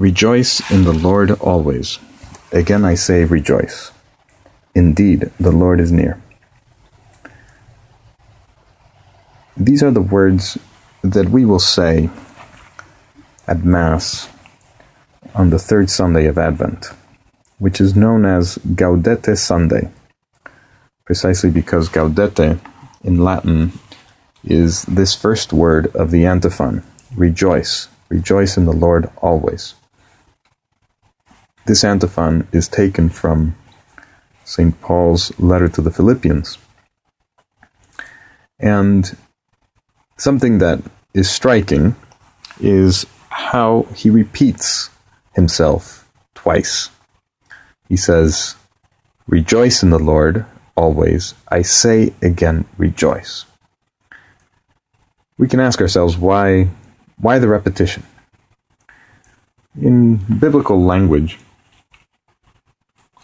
Rejoice in the Lord always. Again I say, rejoice. Indeed, the Lord is near. These are the words that we will say at Mass on the third Sunday of Advent, which is known as Gaudete Sunday, precisely because Gaudete in Latin is this first word of the antiphon rejoice, rejoice in the Lord always. This antiphon is taken from St. Paul's letter to the Philippians. And something that is striking is how he repeats himself twice. He says, Rejoice in the Lord always. I say again, rejoice. We can ask ourselves why, why the repetition? In biblical language,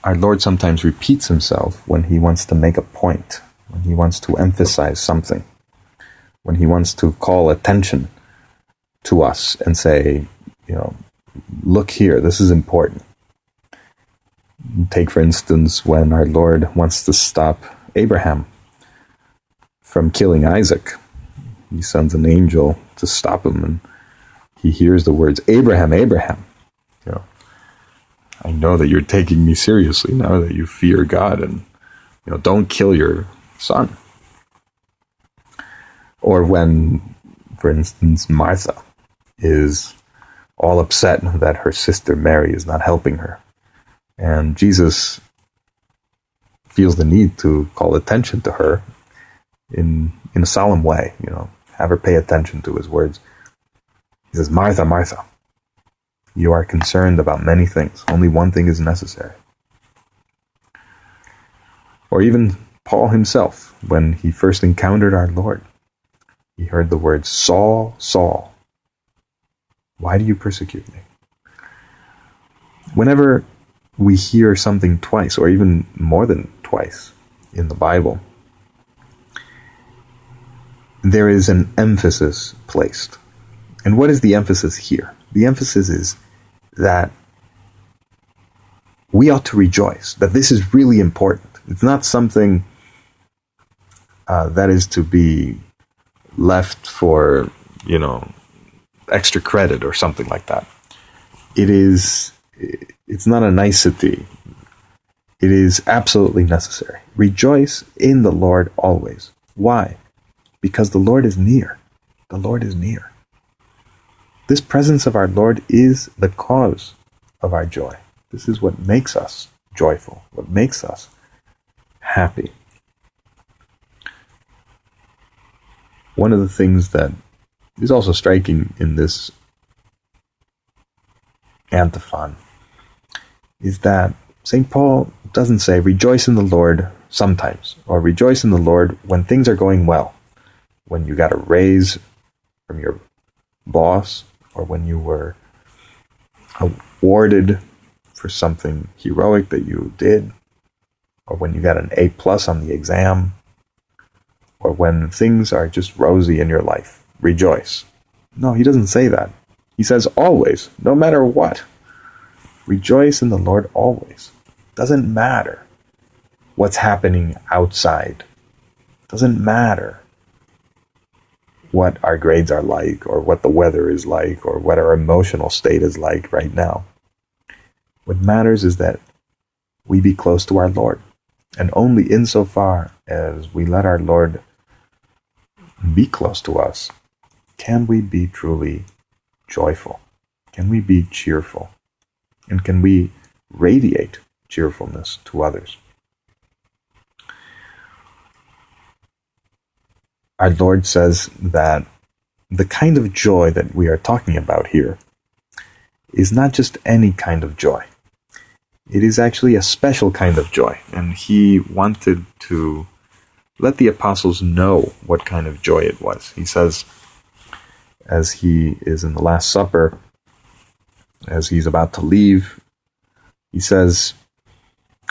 our Lord sometimes repeats himself when he wants to make a point, when he wants to emphasize something, when he wants to call attention to us and say, you know, look here, this is important. Take, for instance, when our Lord wants to stop Abraham from killing Isaac. He sends an angel to stop him, and he hears the words, Abraham, Abraham. You know, I know that you're taking me seriously now that you fear God and you know don't kill your son. Or when, for instance, Martha is all upset that her sister Mary is not helping her. And Jesus feels the need to call attention to her in in a solemn way, you know, have her pay attention to his words. He says, Martha, Martha, you are concerned about many things. Only one thing is necessary. Or even Paul himself, when he first encountered our Lord, he heard the words, Saul, Saul, why do you persecute me? Whenever we hear something twice, or even more than twice in the Bible, there is an emphasis placed. And what is the emphasis here? The emphasis is that we ought to rejoice, that this is really important. It's not something uh, that is to be left for, you know, extra credit or something like that. It is, it's not a nicety. It is absolutely necessary. Rejoice in the Lord always. Why? Because the Lord is near. The Lord is near. This presence of our Lord is the cause of our joy. This is what makes us joyful, what makes us happy. One of the things that is also striking in this antiphon is that St. Paul doesn't say, rejoice in the Lord sometimes, or rejoice in the Lord when things are going well, when you got a raise from your boss, or when you were awarded for something heroic that you did, or when you got an A plus on the exam, or when things are just rosy in your life. Rejoice. No, he doesn't say that. He says always, no matter what. Rejoice in the Lord always. Doesn't matter what's happening outside. Doesn't matter what our grades are like, or what the weather is like, or what our emotional state is like right now. What matters is that we be close to our Lord. And only insofar as we let our Lord be close to us can we be truly joyful. Can we be cheerful? And can we radiate cheerfulness to others? Our Lord says that the kind of joy that we are talking about here is not just any kind of joy. It is actually a special kind of joy, and he wanted to let the apostles know what kind of joy it was. He says, as he is in the Last Supper, as he's about to leave, he says,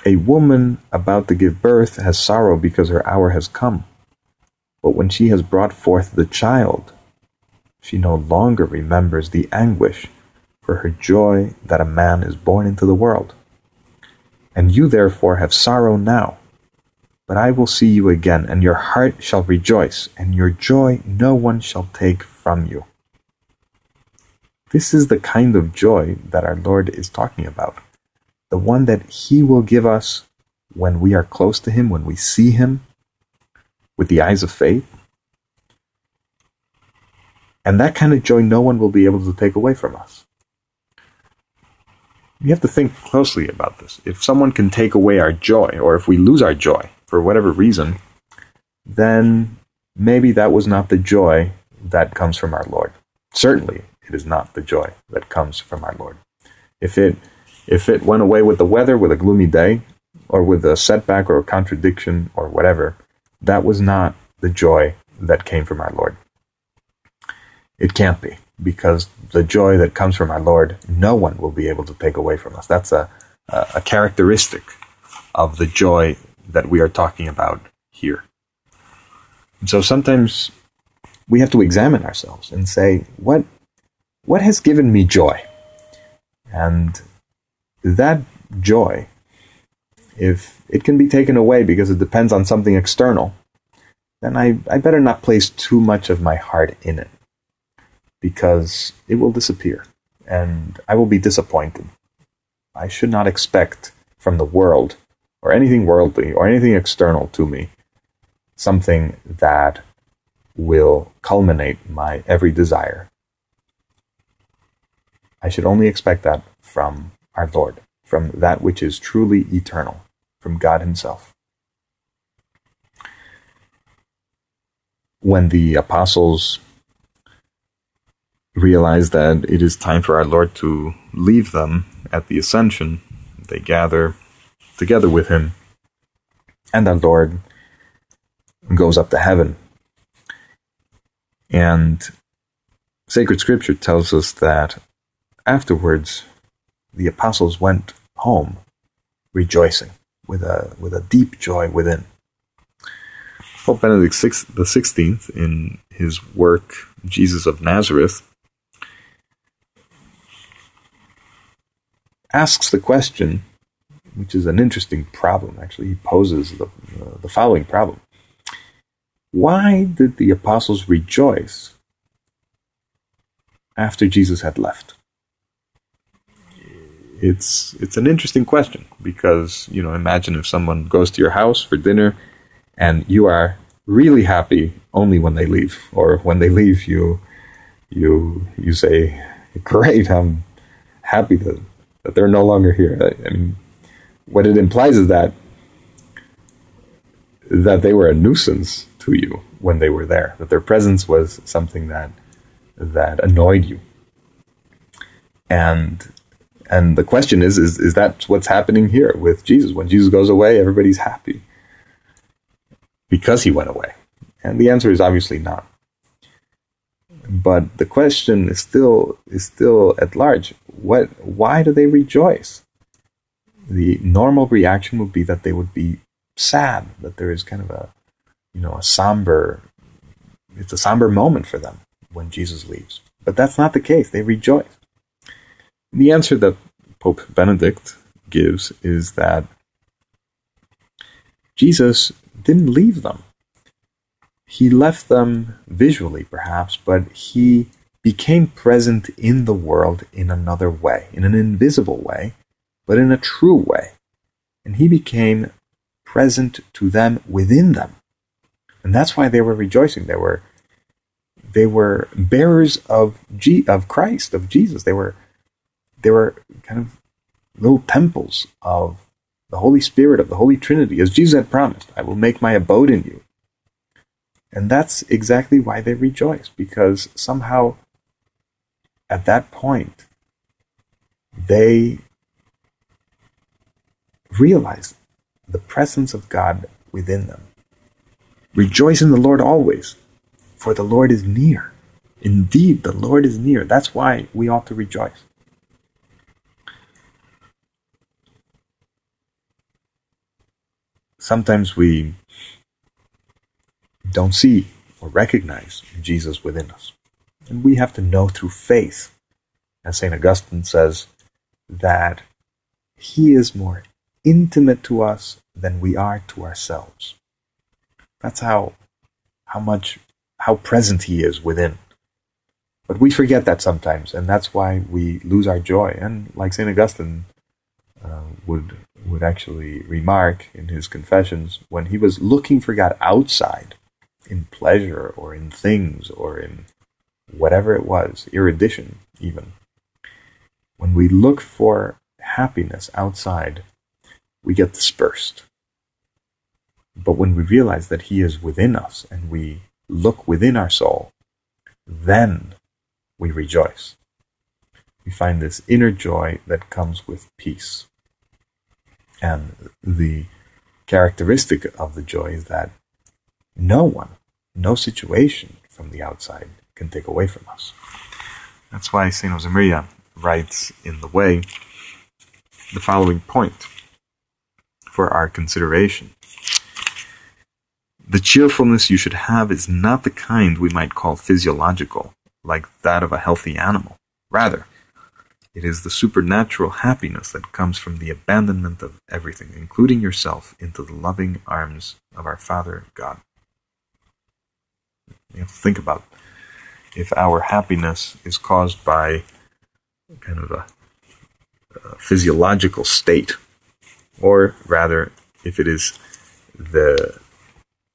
A woman about to give birth has sorrow because her hour has come. But when she has brought forth the child, she no longer remembers the anguish for her joy that a man is born into the world. And you therefore have sorrow now, but I will see you again, and your heart shall rejoice, and your joy no one shall take from you. This is the kind of joy that our Lord is talking about. The one that He will give us when we are close to Him, when we see Him with the eyes of faith. And that kind of joy no one will be able to take away from us. We have to think closely about this. If someone can take away our joy, or if we lose our joy for whatever reason, then maybe that was not the joy that comes from our Lord. Certainly, it is not the joy that comes from our Lord. If it if it went away with the weather, with a gloomy day, or with a setback or a contradiction or whatever, that was not the joy that came from our Lord. It can't be, because the joy that comes from our Lord, no one will be able to take away from us. That's a, a characteristic of the joy that we are talking about here. And so sometimes we have to examine ourselves and say, what what has given me joy? And that joy, if it can be taken away because it depends on something external, then I, I better not place too much of my heart in it because it will disappear and I will be disappointed. I should not expect from the world or anything worldly or anything external to me something that will culminate my every desire. I should only expect that from our Lord, from that which is truly eternal, from God Himself. When the apostles realize that it is time for our Lord to leave them at the ascension, they gather together with Him, and our Lord goes up to heaven. And sacred scripture tells us that Afterwards, the apostles went home rejoicing with a, with a deep joy within. Pope Benedict XVI, in his work Jesus of Nazareth, asks the question, which is an interesting problem. Actually, he poses the, uh, the following problem Why did the apostles rejoice after Jesus had left? It's it's an interesting question because you know imagine if someone goes to your house for dinner and you are really happy only when they leave or when they leave you you you say great i'm happy that, that they're no longer here. I, I mean what it implies is that that they were a nuisance to you when they were there that their presence was something that that annoyed you. And and the question is, is, is that what's happening here with Jesus? When Jesus goes away, everybody's happy because he went away. And the answer is obviously not. But the question is still is still at large. What why do they rejoice? The normal reaction would be that they would be sad, that there is kind of a you know a somber it's a somber moment for them when Jesus leaves. But that's not the case. They rejoice. The answer that Pope Benedict gives is that Jesus didn't leave them. He left them visually, perhaps, but he became present in the world in another way, in an invisible way, but in a true way. And he became present to them within them. And that's why they were rejoicing. They were they were bearers of G- of Christ, of Jesus. They were they were kind of little temples of the Holy Spirit, of the Holy Trinity, as Jesus had promised, I will make my abode in you. And that's exactly why they rejoice, because somehow at that point, they realize the presence of God within them. Rejoice in the Lord always, for the Lord is near. Indeed, the Lord is near. That's why we ought to rejoice. Sometimes we don't see or recognize Jesus within us. And we have to know through faith, as St. Augustine says, that he is more intimate to us than we are to ourselves. That's how how much how present he is within. But we forget that sometimes, and that's why we lose our joy. And like St. Augustine uh, would would actually remark in his confessions, when he was looking for God outside, in pleasure or in things or in whatever it was, erudition even, when we look for happiness outside, we get dispersed. But when we realize that He is within us and we look within our soul, then we rejoice. We find this inner joy that comes with peace. And the characteristic of the joy is that no one, no situation from the outside can take away from us. That's why St. Josemaria writes in the way the following point for our consideration. The cheerfulness you should have is not the kind we might call physiological, like that of a healthy animal. Rather, it is the supernatural happiness that comes from the abandonment of everything, including yourself, into the loving arms of our Father God. You to think about if our happiness is caused by kind of a, a physiological state, or rather, if it is the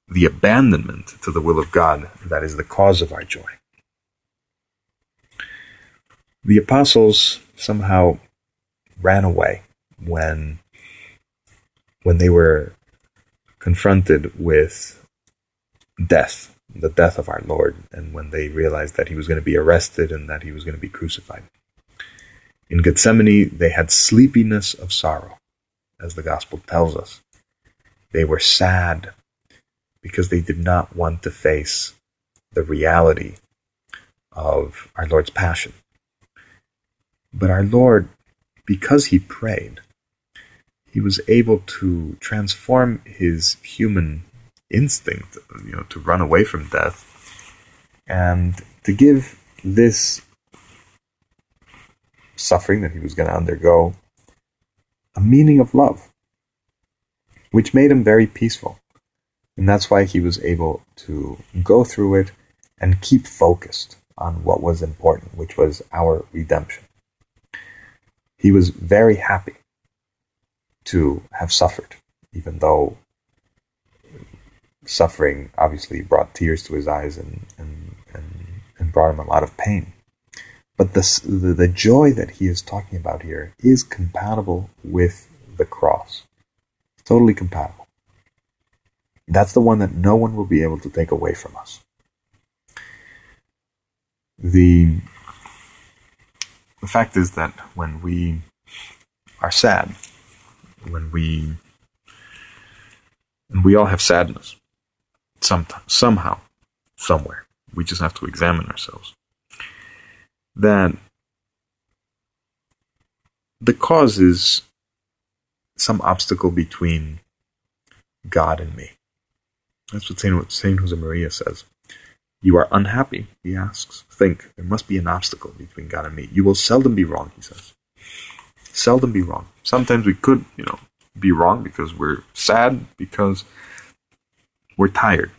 the abandonment to the will of God that is the cause of our joy. The apostles somehow ran away when when they were confronted with death, the death of our Lord, and when they realized that he was going to be arrested and that he was going to be crucified. In Gethsemane, they had sleepiness of sorrow, as the gospel tells us. They were sad because they did not want to face the reality of our Lord's passion. But our Lord, because he prayed, he was able to transform his human instinct, you know, to run away from death and to give this suffering that he was going to undergo a meaning of love, which made him very peaceful. And that's why he was able to go through it and keep focused on what was important, which was our redemption. He was very happy to have suffered, even though suffering obviously brought tears to his eyes and, and, and, and brought him a lot of pain. But the, the, the joy that he is talking about here is compatible with the cross. Totally compatible. That's the one that no one will be able to take away from us. The, the fact is that when we are sad, when we and we all have sadness sometimes somehow somewhere we just have to examine ourselves that the cause is some obstacle between God and me. That's what Saint, Saint Josemaria says. You are unhappy, he asks. Think, there must be an obstacle between God and me. You will seldom be wrong, he says. Seldom be wrong. Sometimes we could, you know, be wrong because we're sad, because we're tired.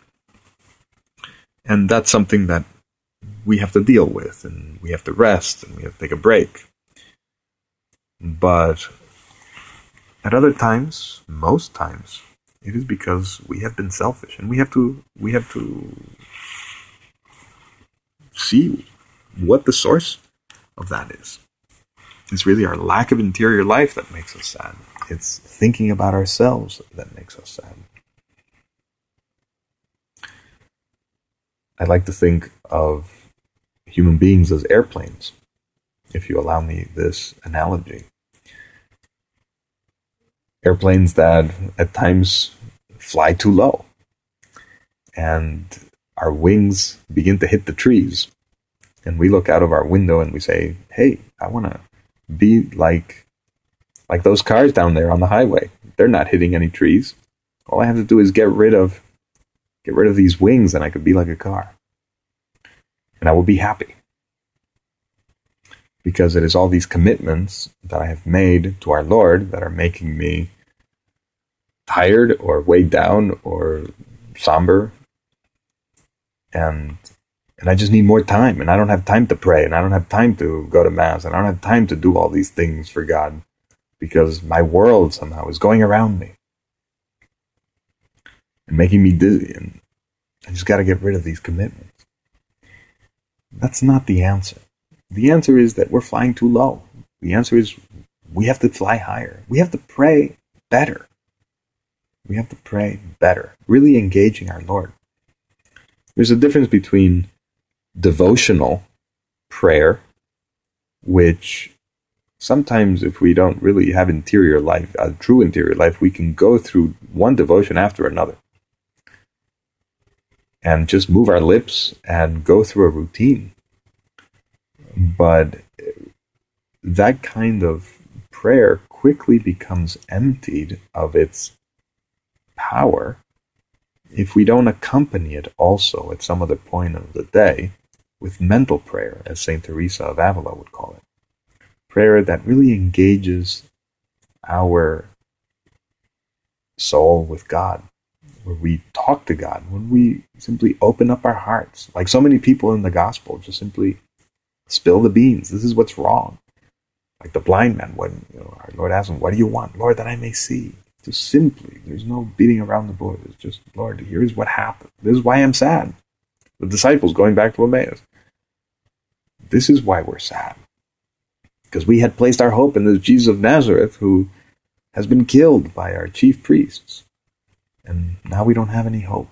And that's something that we have to deal with, and we have to rest, and we have to take a break. But at other times, most times, it is because we have been selfish, and we have to we have to see what the source of that is. It's really our lack of interior life that makes us sad. It's thinking about ourselves that makes us sad. I like to think of human beings as airplanes, if you allow me this analogy. Airplanes that at times fly too low and our wings begin to hit the trees. And we look out of our window and we say, Hey, I want to be like, like those cars down there on the highway. They're not hitting any trees. All I have to do is get rid of, get rid of these wings and I could be like a car. And I will be happy. Because it is all these commitments that I have made to our Lord that are making me tired or weighed down or somber and and I just need more time and I don't have time to pray and I don't have time to go to mass and I don't have time to do all these things for God because my world somehow is going around me and making me dizzy and I just got to get rid of these commitments. That's not the answer. The answer is that we're flying too low. The answer is we have to fly higher. We have to pray better. We have to pray better, really engaging our Lord. There's a difference between devotional prayer, which sometimes, if we don't really have interior life, a true interior life, we can go through one devotion after another and just move our lips and go through a routine. But that kind of prayer quickly becomes emptied of its power if we don't accompany it also at some other point of the day with mental prayer, as St. Teresa of Avila would call it, prayer that really engages our soul with God, where we talk to God, when we simply open up our hearts, like so many people in the gospel, just simply spill the beans. This is what's wrong. Like the blind man, when you know, our Lord asked him, What do you want? Lord, that I may see. Just simply, there's no beating around the bush. It's just, Lord, here's what happened. This is why I'm sad. The disciples going back to Emmaus. This is why we're sad. Because we had placed our hope in this Jesus of Nazareth who has been killed by our chief priests. And now we don't have any hope.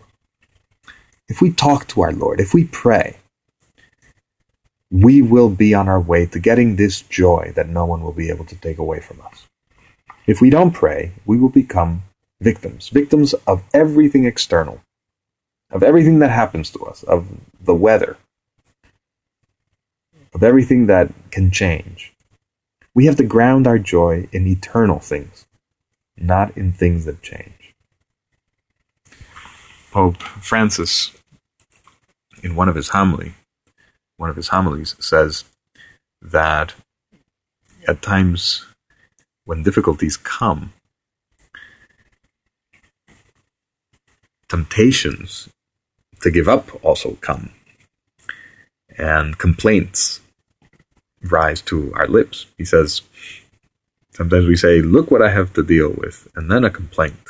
If we talk to our Lord, if we pray, we will be on our way to getting this joy that no one will be able to take away from us. If we don't pray, we will become victims, victims of everything external, of everything that happens to us, of the weather, of everything that can change. We have to ground our joy in eternal things, not in things that change. Pope Francis, in one of his homily, one of his homilies, says that at times when difficulties come, temptations to give up also come, and complaints rise to our lips. He says, sometimes we say, Look what I have to deal with, and then a complaint.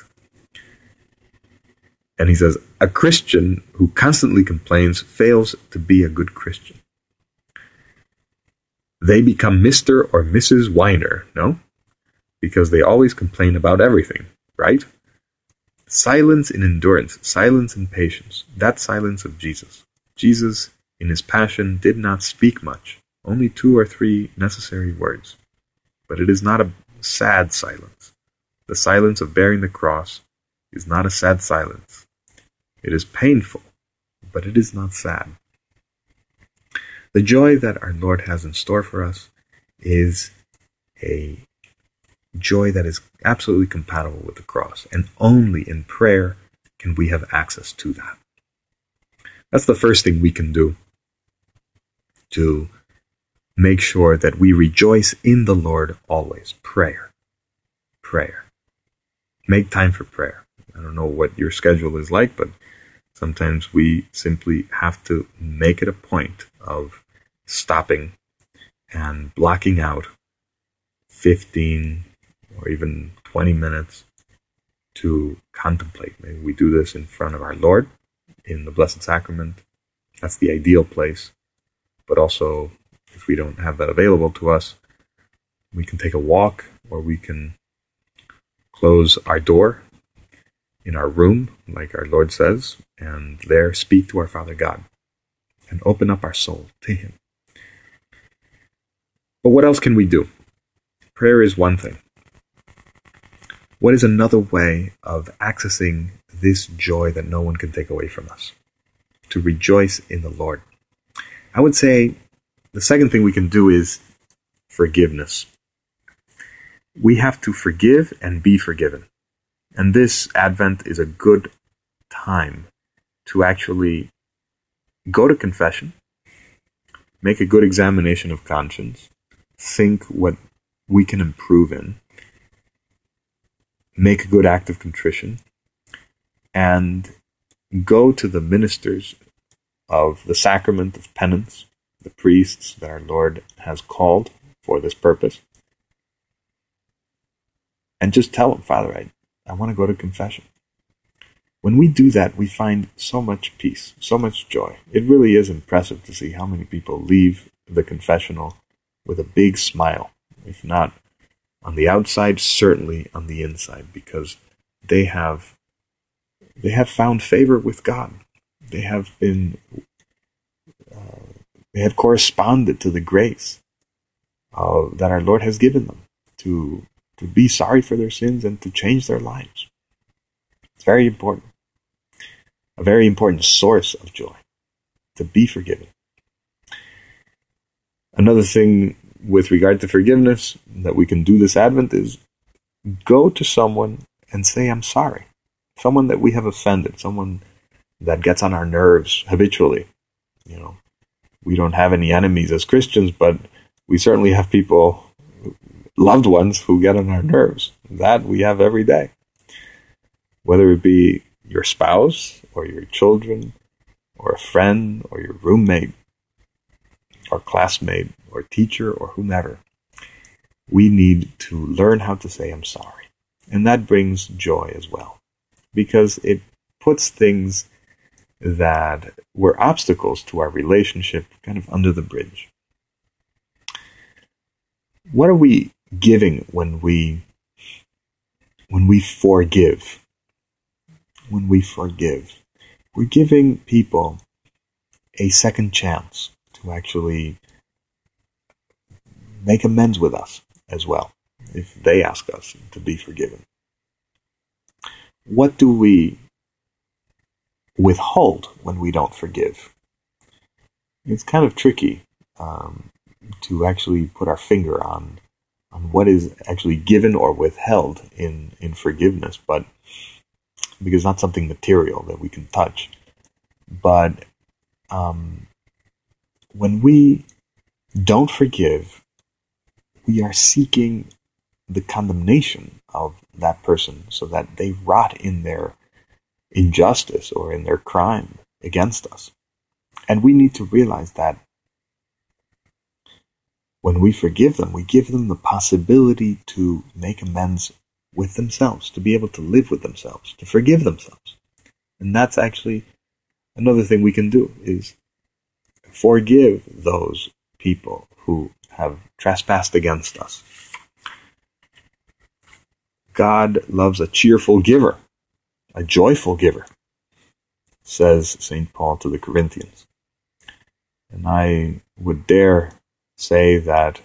And he says, A Christian who constantly complains fails to be a good Christian. They become Mr. or Mrs. Whiner, no? Because they always complain about everything, right? Silence in endurance, silence in patience, that silence of Jesus. Jesus, in his passion, did not speak much, only two or three necessary words. But it is not a sad silence. The silence of bearing the cross is not a sad silence. It is painful, but it is not sad. The joy that our Lord has in store for us is a joy that is absolutely compatible with the cross. And only in prayer can we have access to that. That's the first thing we can do to make sure that we rejoice in the Lord always. Prayer. Prayer. Make time for prayer. I don't know what your schedule is like, but sometimes we simply have to make it a point of stopping and blocking out 15, or even 20 minutes to contemplate. Maybe we do this in front of our Lord in the Blessed Sacrament. That's the ideal place. But also, if we don't have that available to us, we can take a walk or we can close our door in our room, like our Lord says, and there speak to our Father God. and open up our soul to Him. But what else can we do? Prayer is one thing. What is another way of accessing this joy that no one can take away from us? To rejoice in the Lord. I would say the second thing we can do is forgiveness. We have to forgive and be forgiven. And this Advent is a good time to actually go to confession, make a good examination of conscience, think what we can improve in, make a good act of contrition, and go to the ministers of the sacrament of penance, the priests that our Lord has called for this purpose, and just tell them, Father, I, I want to go to confession. When we do that, we find so much peace, so much joy. It really is impressive to see how many people leave the confessional with a big smile, if not on the outside, certainly on the inside, because they have they have found favor with God. They have been uh, they have corresponded to the grace uh, that our Lord has given them to to be sorry for their sins and to change their lives. It's very important. A very important source of joy to be forgiven. Another thing with regard to forgiveness that we can do this Advent is go to someone and say, I'm sorry. Someone that we have offended, someone that gets on our nerves habitually. You know, we don't have any enemies as Christians, but we certainly have people, loved ones, who get on our nerves. That we have every day. Whether it be your spouse or your children or a friend or your roommate or classmate or teacher or whomever, we need to learn how to say I'm sorry. And that brings joy as well because it puts things that were obstacles to our relationship kind of under the bridge. What are we giving when we when we forgive? When we forgive, we're giving people a second chance to actually make amends with us as well if they ask us to be forgiven. What do we withhold when we don't forgive? It's kind of tricky um, to actually put our finger on on what is actually given or withheld in in forgiveness, but because it's not something material that we can touch. But um, when we don't forgive, we are seeking the condemnation of that person so that they rot in their injustice or in their crime against us. And we need to realize that when we forgive them, we give them the possibility to make amends with themselves, to be able to live with themselves, to forgive themselves. And that's actually another thing we can do is forgive those people who have trespassed against us. God loves a cheerful giver, a joyful giver, says St. Paul to the Corinthians. And I would dare say that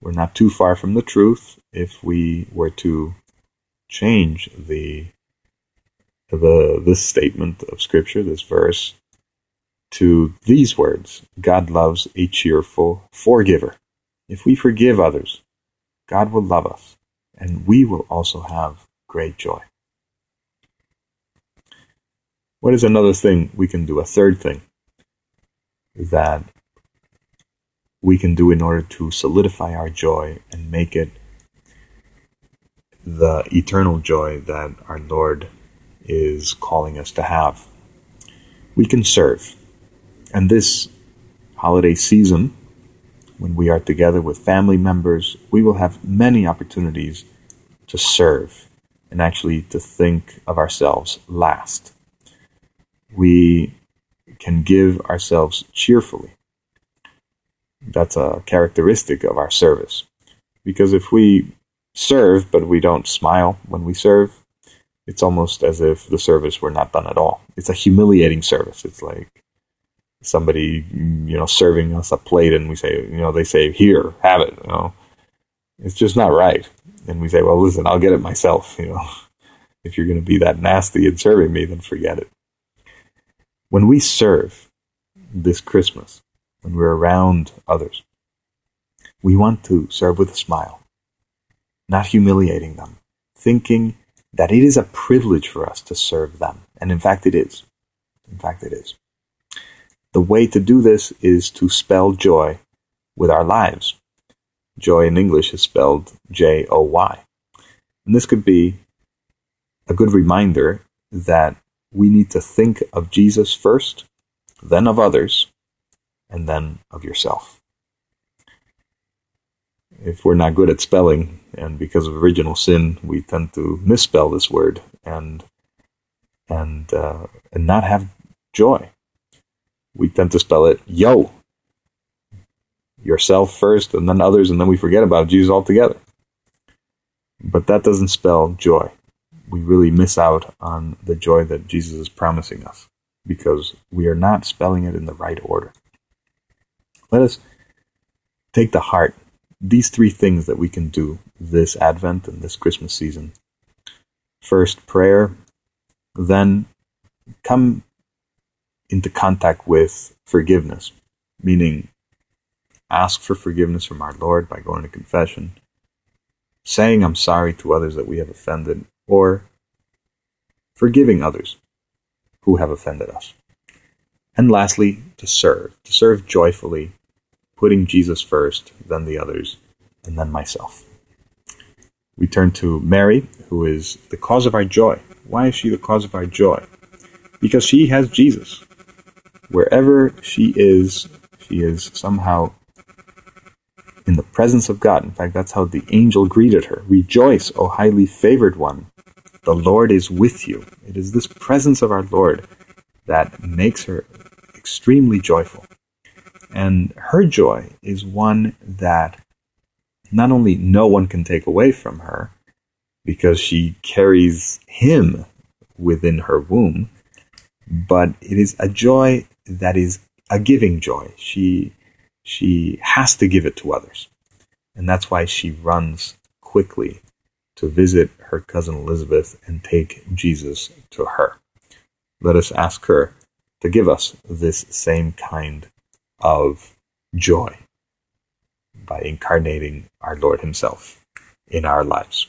we're not too far from the truth if we were to change the the this statement of scripture, this verse, to these words God loves a cheerful forgiver. If we forgive others, God will love us, and we will also have great joy. What is another thing we can do? A third thing that we can do in order to solidify our joy and make it the eternal joy that our Lord is calling us to have. We can serve. And this holiday season, when we are together with family members, we will have many opportunities to serve and actually to think of ourselves last. We can give ourselves cheerfully. That's a characteristic of our service. Because if we serve but we don't smile when we serve, it's almost as if the service were not done at all. It's a humiliating service. It's like somebody, you know, serving us a plate and we say, you know, they say, here, have it, you know, it's just not right. And we say, well, listen, I'll get it myself, you know. If you're going to be that nasty in serving me, then forget it. When we serve this Christmas, when we're around others, we want to serve with a smile, not humiliating them, thinking that it is a privilege for us to serve them. And in fact, it is. In fact, it is. The way to do this is to spell joy with our lives. Joy in English is spelled J O Y. And this could be a good reminder that we need to think of Jesus first, then of others, and then of yourself. If we're not good at spelling, and because of original sin, we tend to misspell this word and and uh, and not have joy. We tend to spell it yo, yourself first, and then others, and then we forget about Jesus altogether. But that doesn't spell joy. We really miss out on the joy that Jesus is promising us because we are not spelling it in the right order. Let us take to heart these three things that we can do this Advent and this Christmas season. First, prayer, then come into contact with forgiveness, meaning ask for forgiveness from our Lord by going to confession, saying I'm sorry to others that we have offended, or forgiving others who have offended us. And lastly, to serve, to serve joyfully, putting Jesus first, then the others, and then myself. We turn to Mary, who is the cause of our joy. Why is she the cause of our joy? Because she has Jesus. Wherever she is, she is somehow in the presence of God. In fact, that's how the angel greeted her. Rejoice, O highly favored one. The Lord is with you. It is this presence of our Lord that makes her extremely joyful. And her joy is one that not only no one can take away from her, because she carries him within her womb, but it is a joy that is a giving joy. She she has to give it to others. And that's why she runs quickly to visit her cousin Elizabeth and take Jesus to her. Let us ask her to give us this same kind of joy by incarnating our Lord Himself in our lives.